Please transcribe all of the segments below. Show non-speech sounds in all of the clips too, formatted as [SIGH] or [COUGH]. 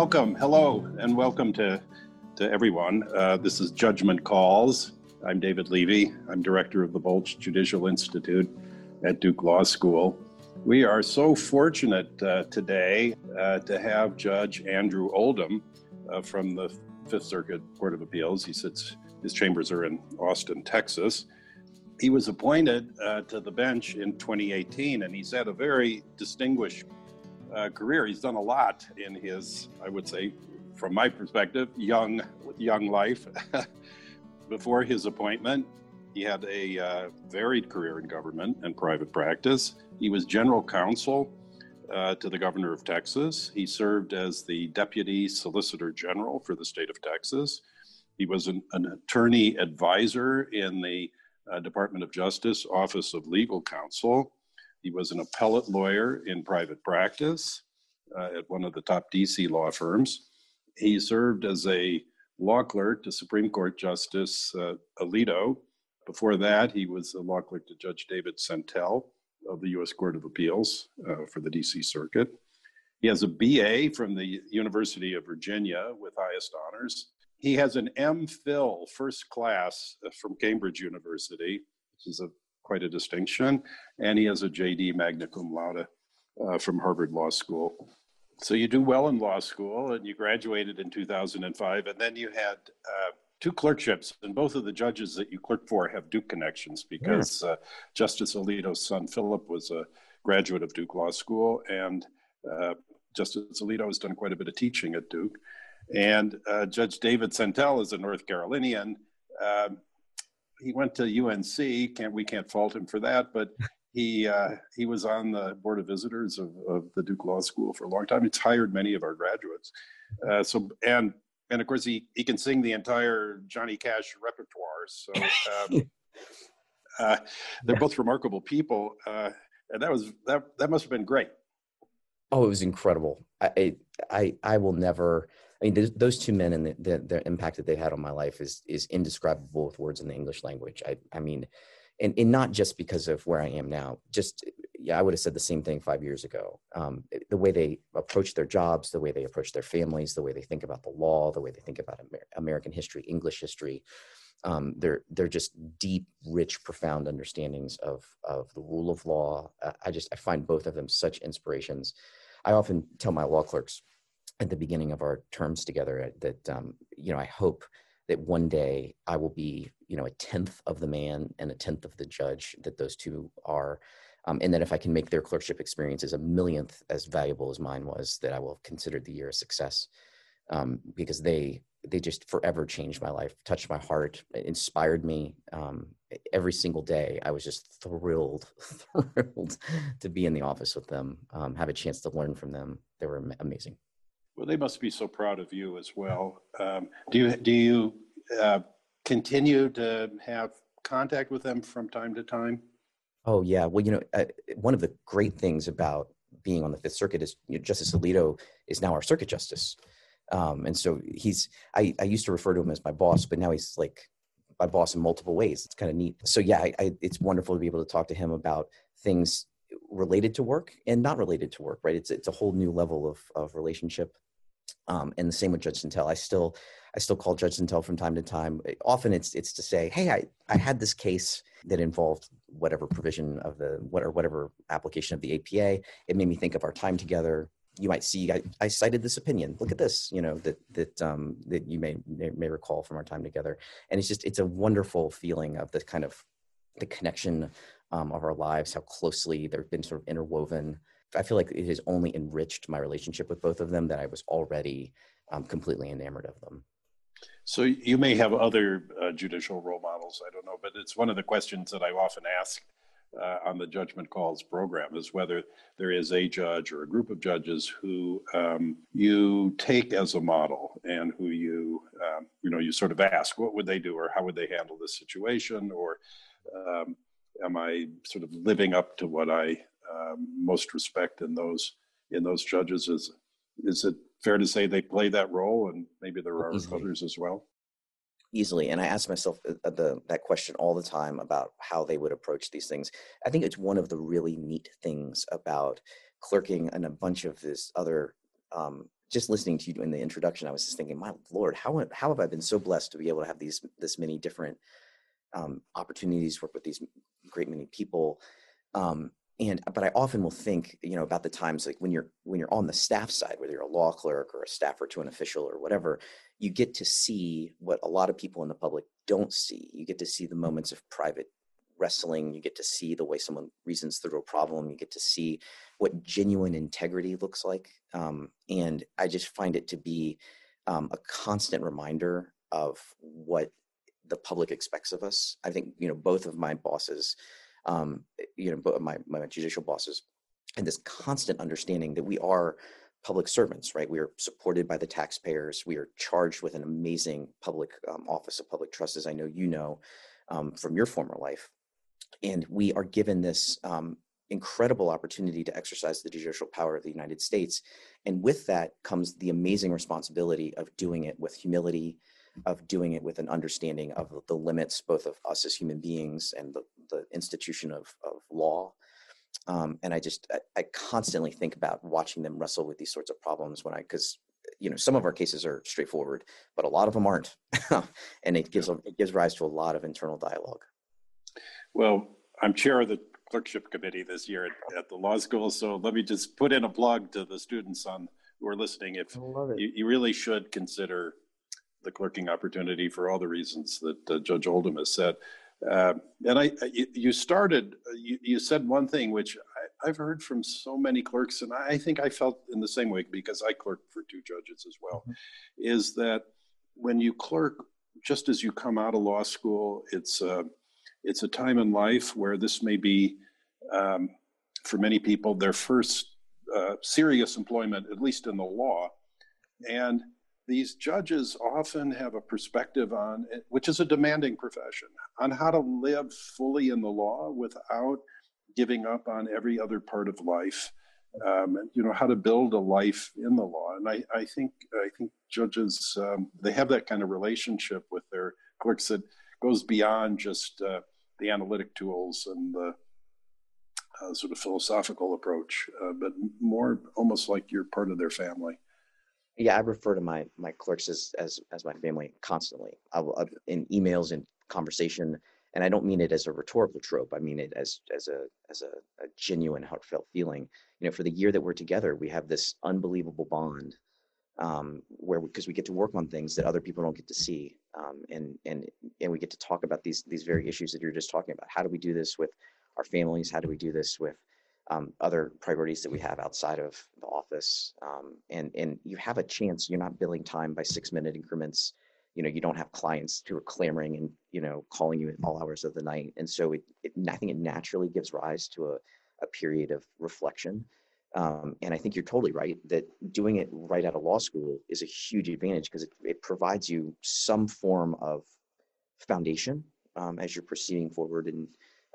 welcome. Hello, and welcome to, to everyone. Uh, this is Judgment Calls. I'm David Levi. I'm director of the Bolch Judicial Institute at Duke Law School. We are so fortunate uh, today uh, to have Judge Andrew Oldham uh, from the Fifth Circuit Court of Appeals. He sits, his chambers are in Austin, Texas. He was appointed uh, to the bench in 2018, and he's had a very distinguished uh, career. He's done a lot in his, I would say, from my perspective, young young life. [LAUGHS] Before his appointment, he had a uh, varied career in government and private practice. He was general counsel uh, to the governor of Texas. He served as the deputy solicitor general for the state of Texas. He was an, an attorney advisor in the uh, Department of Justice Office of Legal Counsel. He was an appellate lawyer in private practice uh, at one of the top DC law firms. He served as a law clerk to Supreme Court Justice uh, Alito. Before that, he was a law clerk to Judge David Sentelle of the U.S. Court of Appeals uh, for the DC Circuit. He has a BA from the University of Virginia with highest honors. He has an MPhil first class uh, from Cambridge University, which is a quite a distinction. And he has a JD magna cum laude uh, from Harvard Law School. So you do well in law school, and you graduated in 2005, and then you had uh, two clerkships, and both of the judges that you clerked for have Duke connections because uh, Justice Alito's son Philip was a graduate of Duke Law School, and uh, Justice Alito has done quite a bit of teaching at Duke. And uh, Judge David Sentelle is a North Carolinian. Um, he went to UNC. Can't we can't fault him for that, but [LAUGHS] he uh, he was on the board of visitors of, of the Duke Law School for a long time. He's hired many of our graduates. Uh, so and and of course he he can sing the entire Johnny Cash repertoire. So um, [LAUGHS] uh, they're both remarkable people, uh, and that was that that must have been great. Oh, it was incredible. I I I will never I mean, those two men and the, the, the, impact that they had on my life is is indescribable with words in the English language. I, I mean, and, and not just because of where I am now. Just yeah, I would have said the same thing five years ago. Um, the way they approach their jobs, the way they approach their families, the way they think about the law, the way they think about Amer- American history, English history. Um, they're they're just deep, rich, profound understandings of of the rule of law. I just I find both of them such inspirations. I often tell my law clerks at the beginning of our terms together uh, that um, you know I hope that one day I will be you know a tenth of the man and a tenth of the judge that those two are, um, and that if I can make their clerkship experiences a millionth as valuable as mine was, that I will have considered the year a success um, because they they just forever changed my life, touched my heart, inspired me. Um, every single day, I was just thrilled, [LAUGHS] thrilled to be in the office with them, um, have a chance to learn from them. They were amazing. Well, they must be so proud of you as well. Um, do you do you uh, continue to have contact with them from time to time? Oh yeah. Well, you know, uh, one of the great things about being on the Fifth Circuit is you know, Justice Alito is now our circuit justice, um, and so he's. I, I used to refer to him as my boss, but now he's like my boss in multiple ways. It's kind of neat. So yeah, I, I, it's wonderful to be able to talk to him about things related to work and not related to work. Right? It's it's a whole new level of of relationship um, and the same with Judge Sentelle. I still, I still call Judge Sentelle from time to time. Often it's it's to say, hey, I, I had this case that involved whatever provision of the what or whatever application of the APA. It made me think of our time together. You might see I, I cited this opinion. Look at this, you know that that um, that you may, may may recall from our time together. And it's just it's a wonderful feeling of the kind of the connection um, of our lives, how closely they've been sort of interwoven. I feel like it has only enriched my relationship with both of them that I was already um, completely enamored of them. So you may have other uh, judicial role models. I don't know, but it's one of the questions that I often ask uh, on the Judgment Calls program is whether there is a judge or a group of judges who um, you take as a model and who you um, you know you sort of ask what would they do or how would they handle this situation or um, am I sort of living up to what I um, most respect in those in those judges. Is is it fair to say they play that role, and maybe there are Easily. others as well? Easily, and I ask myself uh, uh, the, that question all the time about how they would approach these things. I think it's one of the really neat things about clerking and a bunch of this other um, just listening to you in the introduction, I was just thinking, my Lord, how how have I been so blessed to be able to have these this many different um, opportunities, work with these great many people, um, and but I often will think, you know, about the times like when you're when you're on the staff side, whether you're a law clerk or a staffer to an official or whatever, you get to see what a lot of people in the public don't see. You get to see the moments of private wrestling. You get to see the way someone reasons through a problem. You get to see what genuine integrity looks like. Um, and I just find it to be um, a constant reminder of what the public expects of us. I think, you know, both of my bosses, um, you know, my, my judicial bosses, and this constant understanding that we are public servants, right? We are supported by the taxpayers. We are charged with an amazing public um, office of public trust, as I know you know um, from your former life and we are given this um, incredible opportunity to exercise the judicial power of the United States. And with that comes the amazing responsibility of doing it with humility, of doing it with an understanding of the limits, both of us as human beings and the, the institution of, of law. Um, and I just, I, I, constantly think about watching them wrestle with these sorts of problems when I, because you know, some of our cases are straightforward, but a lot of them aren't. [LAUGHS] and it gives, it gives rise to a lot of internal dialogue. Well, I'm chair of the clerkship committee this year at, at, the law school, so let me just put in a plug to the students on who are listening. If you, you, really should consider the clerking opportunity for all the reasons that uh, Judge Oldham has said. Uh, and I, you, you started, you, you, said one thing which I, have heard from so many clerks, and I think I felt in the same way because I clerked for two judges as well, mm-hmm. is that when you clerk, just as you come out of law school, it's uh, it's a time in life where this may be, um, for many people, their first uh, serious employment, at least in the law. And these judges often have a perspective on, which is a demanding profession, on how to live fully in the law without giving up on every other part of life. Um, you know how to build a life in the law, and I, I think I think judges um, they have that kind of relationship with their clerks that goes beyond just uh, the analytic tools and the uh, sort of philosophical approach, uh, but more almost like you're part of their family. Yeah, I refer to my my clerks as as, as my family constantly. I will, uh, in emails and conversation, and I don't mean it as a rhetorical trope. I mean it as as a as a, a genuine, heartfelt feeling. You know, for the year that we're together, we have this unbelievable bond um, where because we, we, get to work on things that other people don't get to see, um, and and and we get to talk about these these very issues that you're just talking about. How do we do this with our families? How do we do this with um, other priorities that we have outside of the office? Um, and and you have a chance. You're not billing time by six minute increments. You know, you don't have clients who are clamoring and you know calling you at all hours of the night. And so it, it I think it naturally gives rise to a a period of reflection um, and I think you're totally right that doing it right out of law school is a huge advantage because it, it provides you some form of foundation um, as you're proceeding forward in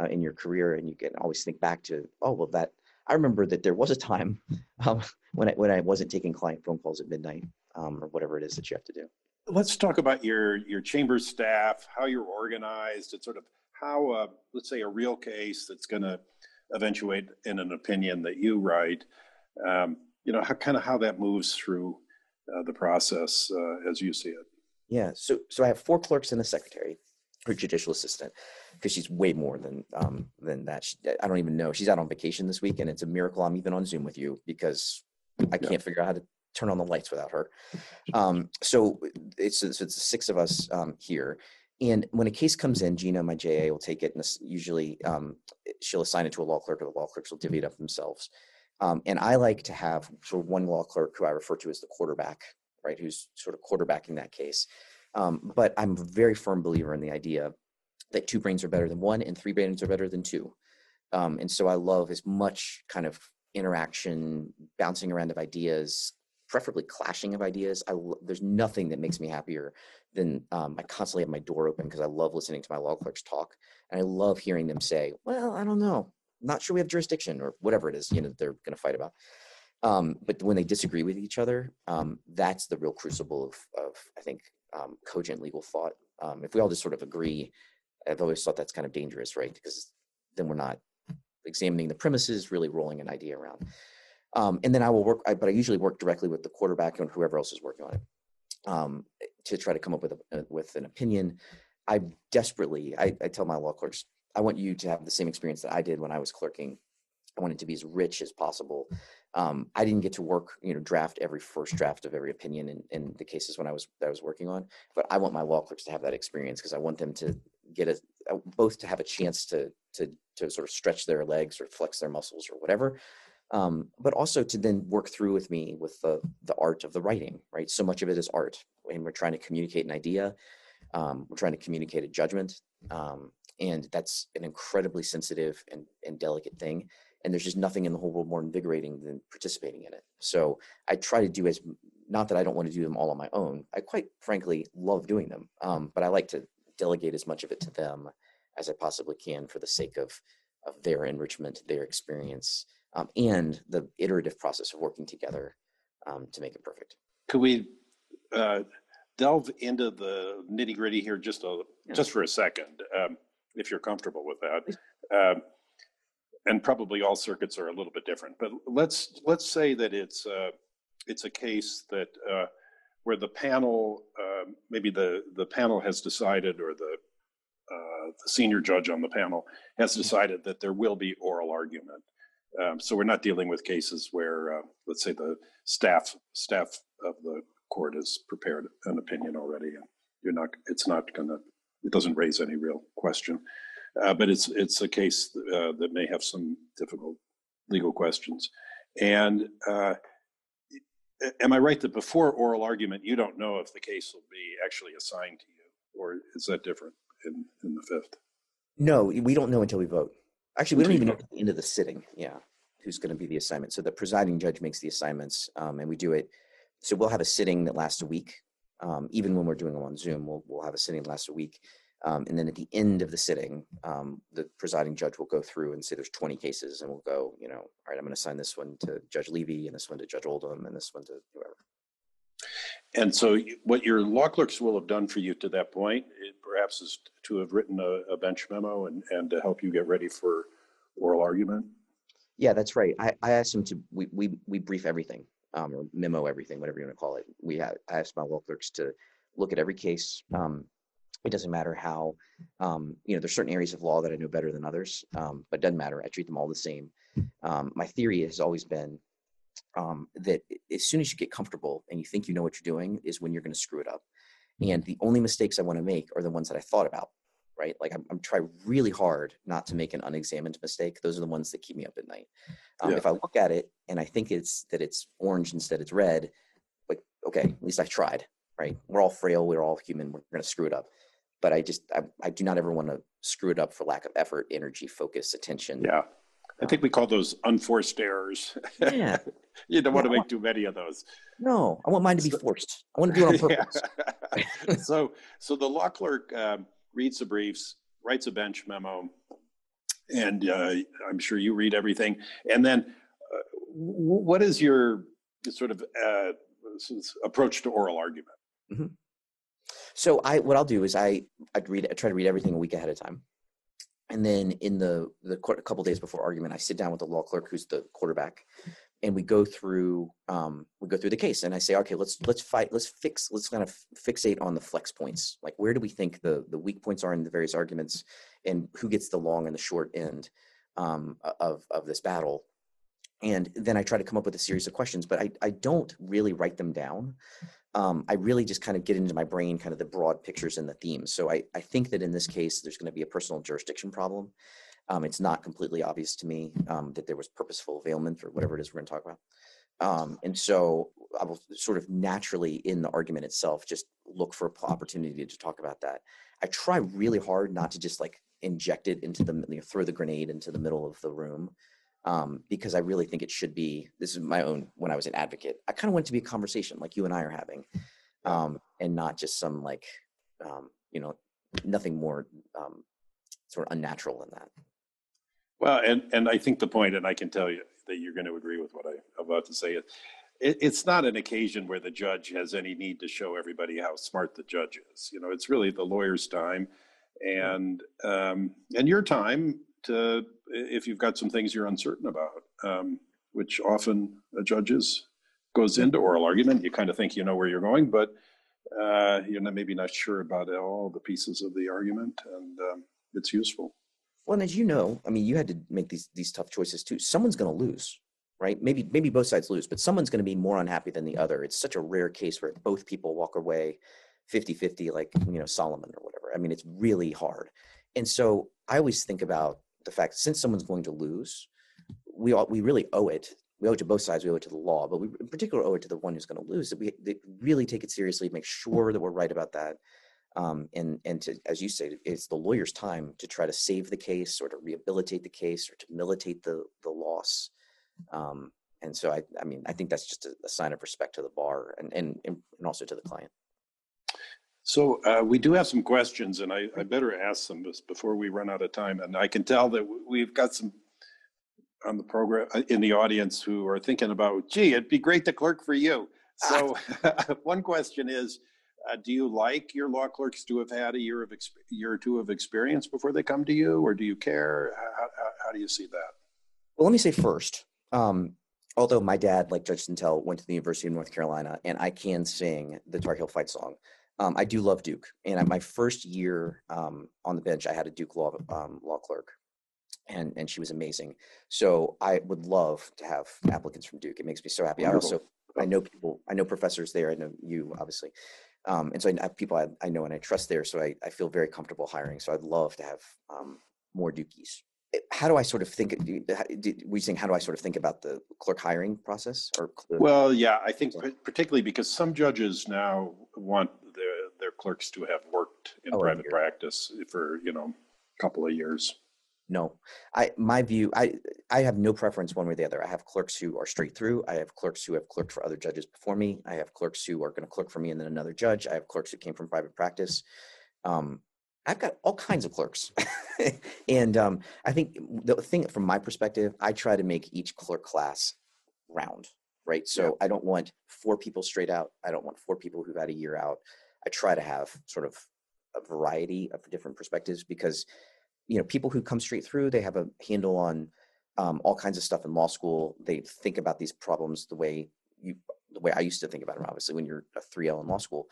uh, in your career, and you can always think back to, oh well, that I remember that there was a time [LAUGHS] um, when I when I wasn't taking client phone calls at midnight um, or whatever it is that you have to do. Let's talk about your your chamber staff, how you're organized, and sort of how, uh, let's say, a real case that's going to eventuate in an opinion that you write. Um, you know, how, kind of how that moves through uh, the process uh, as you see it. Yeah. So, so I have four clerks and a secretary or judicial assistant because she's way more than um, than that. She, I don't even know. She's out on vacation this week, and it's a miracle I'm even on Zoom with you because I can't yeah. figure out how to turn on the lights without her. [LAUGHS] Um, so it's, it's, it's six of us um, here, and when a case comes in, Gina, my JA, will take it, and usually um, she'll assign it to a law clerk, or the law clerks will divvy it up themselves. Um, and I like to have sort of one law clerk who I refer to as the quarterback, right, who's sort of quarterbacking that case. Um, but I'm a very firm believer in the idea that two brains are better than one, and three brains are better than two. Um, and so I love as much kind of interaction, bouncing around of ideas, preferably clashing of ideas. I, there's nothing that makes me happier than um, I constantly have my door open because I love listening to my law clerks talk, and I love hearing them say, "Well, I don't know, not sure we have jurisdiction or whatever it is, you know, they're going to fight about." Um, but when they disagree with each other, um, that's the real crucible of, of I think, um, cogent legal thought. Um, if we all just sort of agree, I've always thought that's kind of dangerous, right? Because then we're not examining the premises, really rolling an idea around. Um, and then I will work, I, but I usually work directly with the quarterback and whoever else is working on it um, to try to come up with a, with an opinion. I desperately, I, I tell my law clerks, I want you to have the same experience that I did when I was clerking. I want it to be as rich as possible. Um, I didn't get to work, you know, draft every first draft of every opinion in, in the cases when I was that I was working on, but I want my law clerks to have that experience because I want them to get a both to have a chance to to to sort of stretch their legs or flex their muscles or whatever, um, but also to then work through with me with the the art of the writing. Right, so much of it is art, and we're trying to communicate an idea. Um, we're trying to communicate a judgment, um, and that's an incredibly sensitive and, and delicate thing. And there's just nothing in the whole world more invigorating than participating in it. So I try to do as not that I don't want to do them all on my own. I quite frankly love doing them, um, but I like to delegate as much of it to them as I possibly can for the sake of of their enrichment, their experience, um, and the iterative process of working together um, to make it perfect. Could we uh, delve into the nitty gritty here just a yeah. just for a second, um, if you're comfortable with that? Um, and probably all circuits are a little bit different, but let's let's say that it's uh, it's a case that uh, where the panel uh, maybe the the panel has decided or the uh, the senior judge on the panel has decided that there will be oral argument. Um, so we're not dealing with cases where, uh, let's say, the staff staff of the court has prepared an opinion already, and you're not. It's not going to. It doesn't raise any real question, uh, but it's it's a case uh, that may have some difficult legal questions. And uh, am I right that before oral argument, you don't know if the case will be actually assigned to you, or is that different in in the fifth? No, we don't know until we vote. Actually, we don't even know at the end of the sitting. Yeah, who's going to be the assignment? So the presiding judge makes the assignments, um, and we do it so we'll have a sitting that lasts a week. Um, even when we're doing them on Zoom, we'll, we'll have a sitting that lasts a week. Um, and then at the end of the sitting, um, the presiding judge will go through and say there's 20 cases, and we'll go, you know, all right, I'm going to assign this one to Judge Levi, and this one to Judge Oldham, and this one to whoever. And so, what your law clerks will have done for you to that point, perhaps, is to have written a, a bench memo and, and to help you get ready for oral argument. Yeah, that's right. I, I asked them to we, we we brief everything um, or memo everything, whatever you want to call it. We have I asked my law clerks to look at every case. Um, it doesn't matter how, um, you know, there's certain areas of law that I know better than others, um, but it doesn't matter. I treat them all the same. Um, my theory has always been um, that as soon as you get comfortable and you think you know what you're doing, is when you're going to screw it up. And the only mistakes I want to make are the ones that I thought about right? Like I'm, I'm trying really hard not to make an unexamined mistake. Those are the ones that keep me up at night. Um, yeah. If I look at it and I think it's that it's orange instead it's red, like okay, at least I tried, right? We're all frail, we're all human, we're going to screw it up. But I just I, I do not ever want to screw it up for lack of effort, energy, focus, attention. Yeah. I think we call those unforced errors. Yeah. [LAUGHS] you don't want to make too many of those. No, I want mine to be forced. I want to do it on [LAUGHS] purpose. Yeah. [LAUGHS] so, so the law clerk um, reads the briefs, writes a bench memo, and uh, I'm sure you read everything. And then, uh, what is your sort of uh, approach to oral argument? Mm-hmm. So I, what I'll do is I, I read, I try to read everything a week ahead of time, and then in the the court, a couple days before argument, I sit down with the law clerk, who's the quarterback, and we go through um, we go through the case and i say okay let's let's fight let's fix let's kind of fixate on the flex points. Like where do we think the the weak points are in the various arguments and who gets the long and the short end um, of of this battle and then i try to come up with a series of questions but i i don't really write them down um, i really just kind of get into my brain kind of the broad pictures and the themes so i i think that in this case there's going to be a personal jurisdiction problem um, it's not completely obvious to me um, that there was purposeful availment or whatever it is we're going to talk about. Um, and so I will sort of naturally in the argument itself just look for opportunity to talk about that. I try really hard not to just like inject it into the you know, throw the grenade into the middle of the room um, because I really think it should be. This is my own when I was an advocate. I kind of want it to be a conversation like you and I are having, um, and not just some like um, you know nothing more um, sort of unnatural than that. Well, and, and I think the point, and I can tell you that you're going to agree with what I'm about to say, it, it's not an occasion where the judge has any need to show everybody how smart the judge is. You know, it's really the lawyer's time, and um, and your time to if you've got some things you're uncertain about. Um, which often a judges goes into oral argument. You kind of think you know where you're going, but uh, you're not, maybe not sure about all the pieces of the argument, and um, it's useful. Well, and as you know, I mean, you had to make these these tough choices too. Someone's going to lose, right? Maybe maybe both sides lose, but someone's going to be more unhappy than the other. It's such a rare case where both people walk away 50-50 like, you know, Solomon or whatever. I mean, it's really hard. And so I always think about the fact since someone's going to lose, we all, we really owe it. We owe it to both sides. We owe it to the law, but we in particular owe it to the one who's going to lose. That we really take it seriously, make sure that we're right about that, um, and and to, as you say, it's the lawyer's time to try to save the case or to rehabilitate the case or to militate the the loss. Um, and so I, I mean, I think that's just a, a sign of respect to the bar and, and and also to the client. So uh, we do have some questions, and I, I better ask them before we run out of time. And I can tell that we've got some on the program uh, in the audience who are thinking about, gee, it'd be great to clerk for you. So [LAUGHS] one question is, uh, do you like your law clerks to have had a year of exp- year or two of experience before they come to you, or do you care? How, how, how do you see that? Well, let me say first. Um, although my dad, like Judge Sentelle, went to the University of North Carolina, and I can sing the Tar Heel fight song. Um, I do love Duke, and my first year um, on the bench, I had a Duke law um, law clerk, and and she was amazing. So I would love to have applicants from Duke. It makes me so happy. I also I know people. I know professors there. I know you obviously, um, and so I have people I, I, know and I trust there. So I, I feel very comfortable hiring. So I'd love to have um, more Dukies. Eh, how do I sort of think? We saying how do I sort of think about the clerk hiring process? Or well, yeah, I think particularly because some judges now want clerks to have worked in oh, private practice for you know a couple of years. No. I my view i i have no preference one way or the other. I have clerks who are straight through. I have clerks who have clerked for other judges before me. I have clerks who are going to clerk for me and then another judge. I have clerks who came from private practice. Um, i've got all kinds of clerks. [LAUGHS] And um, i think the thing from my perspective i try to make each clerk class round right? So yeah. i don't want four people straight out. I don't want four people who've had a year out i try to have sort of a variety of different perspectives because you know people who come straight through they have a handle on um, all kinds of stuff in law school. They think about these problems the way you the way i used to think about them obviously when you're a 3l in law school.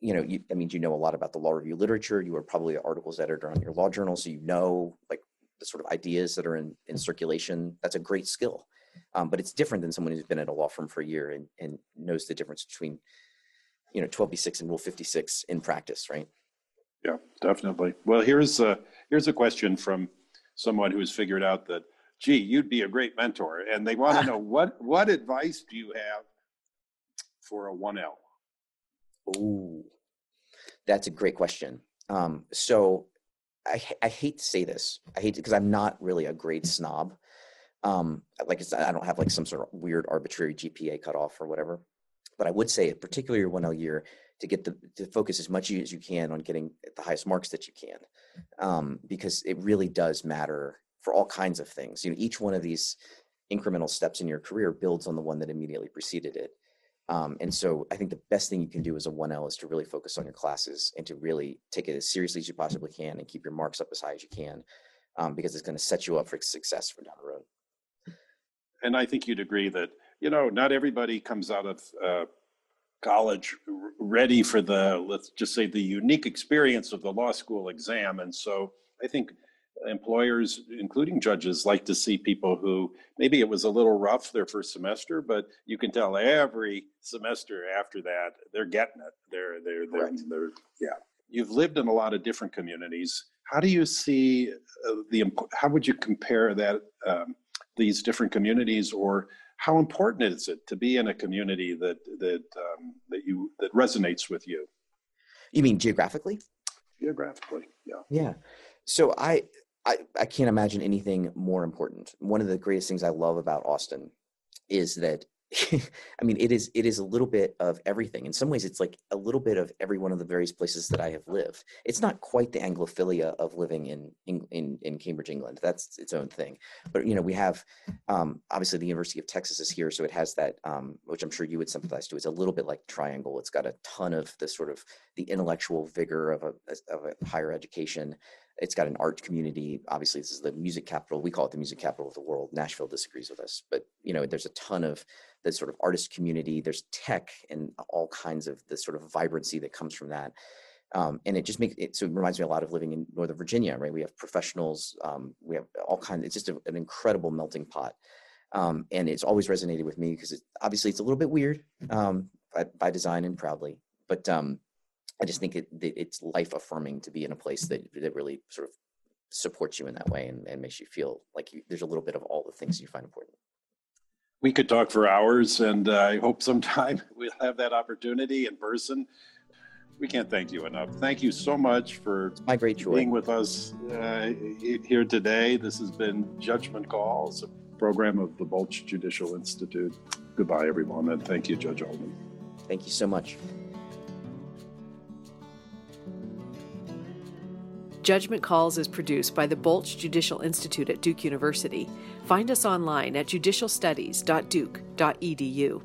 You know you, that means you know a lot about the law review literature? You are probably an articles editor on your law journal so you know like the sort of ideas that are in, in circulation. That's a great skill. Um, but it's different than someone who's been at a law firm for a year and, and knows the difference between you know 12b6 and rule 56 in practice right yeah definitely well here's a Here's a question from someone who has figured out that, gee, you'd be a great mentor, and they want to [LAUGHS] know what what advice do you have for a one L? Ooh, that's a great question. Um, so I, I hate to say this. I hate because I'm not really a grade snob. Um, like I don't have like some sort of weird arbitrary GPA cutoff or whatever. But I would say, particularly your 1L year, to get the to focus as much as you can on getting the highest marks that you can, um, because it really does matter for all kinds of things. You know, each one of these incremental steps in your career builds on the one that immediately preceded it. Um, and so I think the best thing you can do as a 1L is to really focus on your classes and to really take it as seriously as you possibly can and keep your marks up as high as you can um, because it's going to set you up for success for down the road. And I think you'd agree that, you know, not everybody comes out of uh, college ready for the let's just say the unique experience of the law school exam. And so i think employers including judges like to see people who maybe it was a little rough their first semester but you can tell every semester after that they're getting it. They're they're they're, they're yeah. You've lived in a lot of different communities. How do you see uh, the how would you compare that um, these different communities or how important is it to be in a community that that um, that you that resonates with you? You mean geographically? Geographically, yeah. Yeah. So I I, I can't imagine anything more important. One of the greatest things I love about Austin is that [LAUGHS] I mean, it is it is a little bit of everything. In some ways, it's like a little bit of every one of the various places that I have lived. It's not quite the Anglophilia of living in in in, Cambridge, England. That's its own thing. But you know, we have um, obviously the University of Texas is here, so it has that, um, which I'm sure you would sympathize to. It's a little bit like Triangle. It's got a ton of the sort of the intellectual vigor of a of a higher education. It's got an art community. Obviously, this is the music capital. We call it the music capital of the world. Nashville disagrees with us, but you know, there's a ton of the sort of artist community. There's tech and all kinds of the sort of vibrancy that comes from that. Um, and it just makes it so it reminds me a lot of living in Northern Virginia, right? We have professionals, um, we have all kinds. It's just a, an incredible melting pot, um, and it's always resonated with me because it, obviously it's a little bit weird um, by, by, design and proudly, but um, I just think it, it's life affirming to be in a place that that really sort of supports you in that way and, and makes you feel like you, there's a little bit of all the things you find important. We could talk for hours, and uh, I hope sometime [LAUGHS] we'll have that opportunity in person we can't thank you enough. Thank you so much for my great joy. being with us uh, here today. This has been Judgment Calls, a program of the Bolch Judicial Institute. Goodbye, everyone, and thank you, Judge Oldham. Thank you so much. Judgment Calls is produced by the Bolch Judicial Institute at Duke University. Find us online at judicialstudies.duke.edu.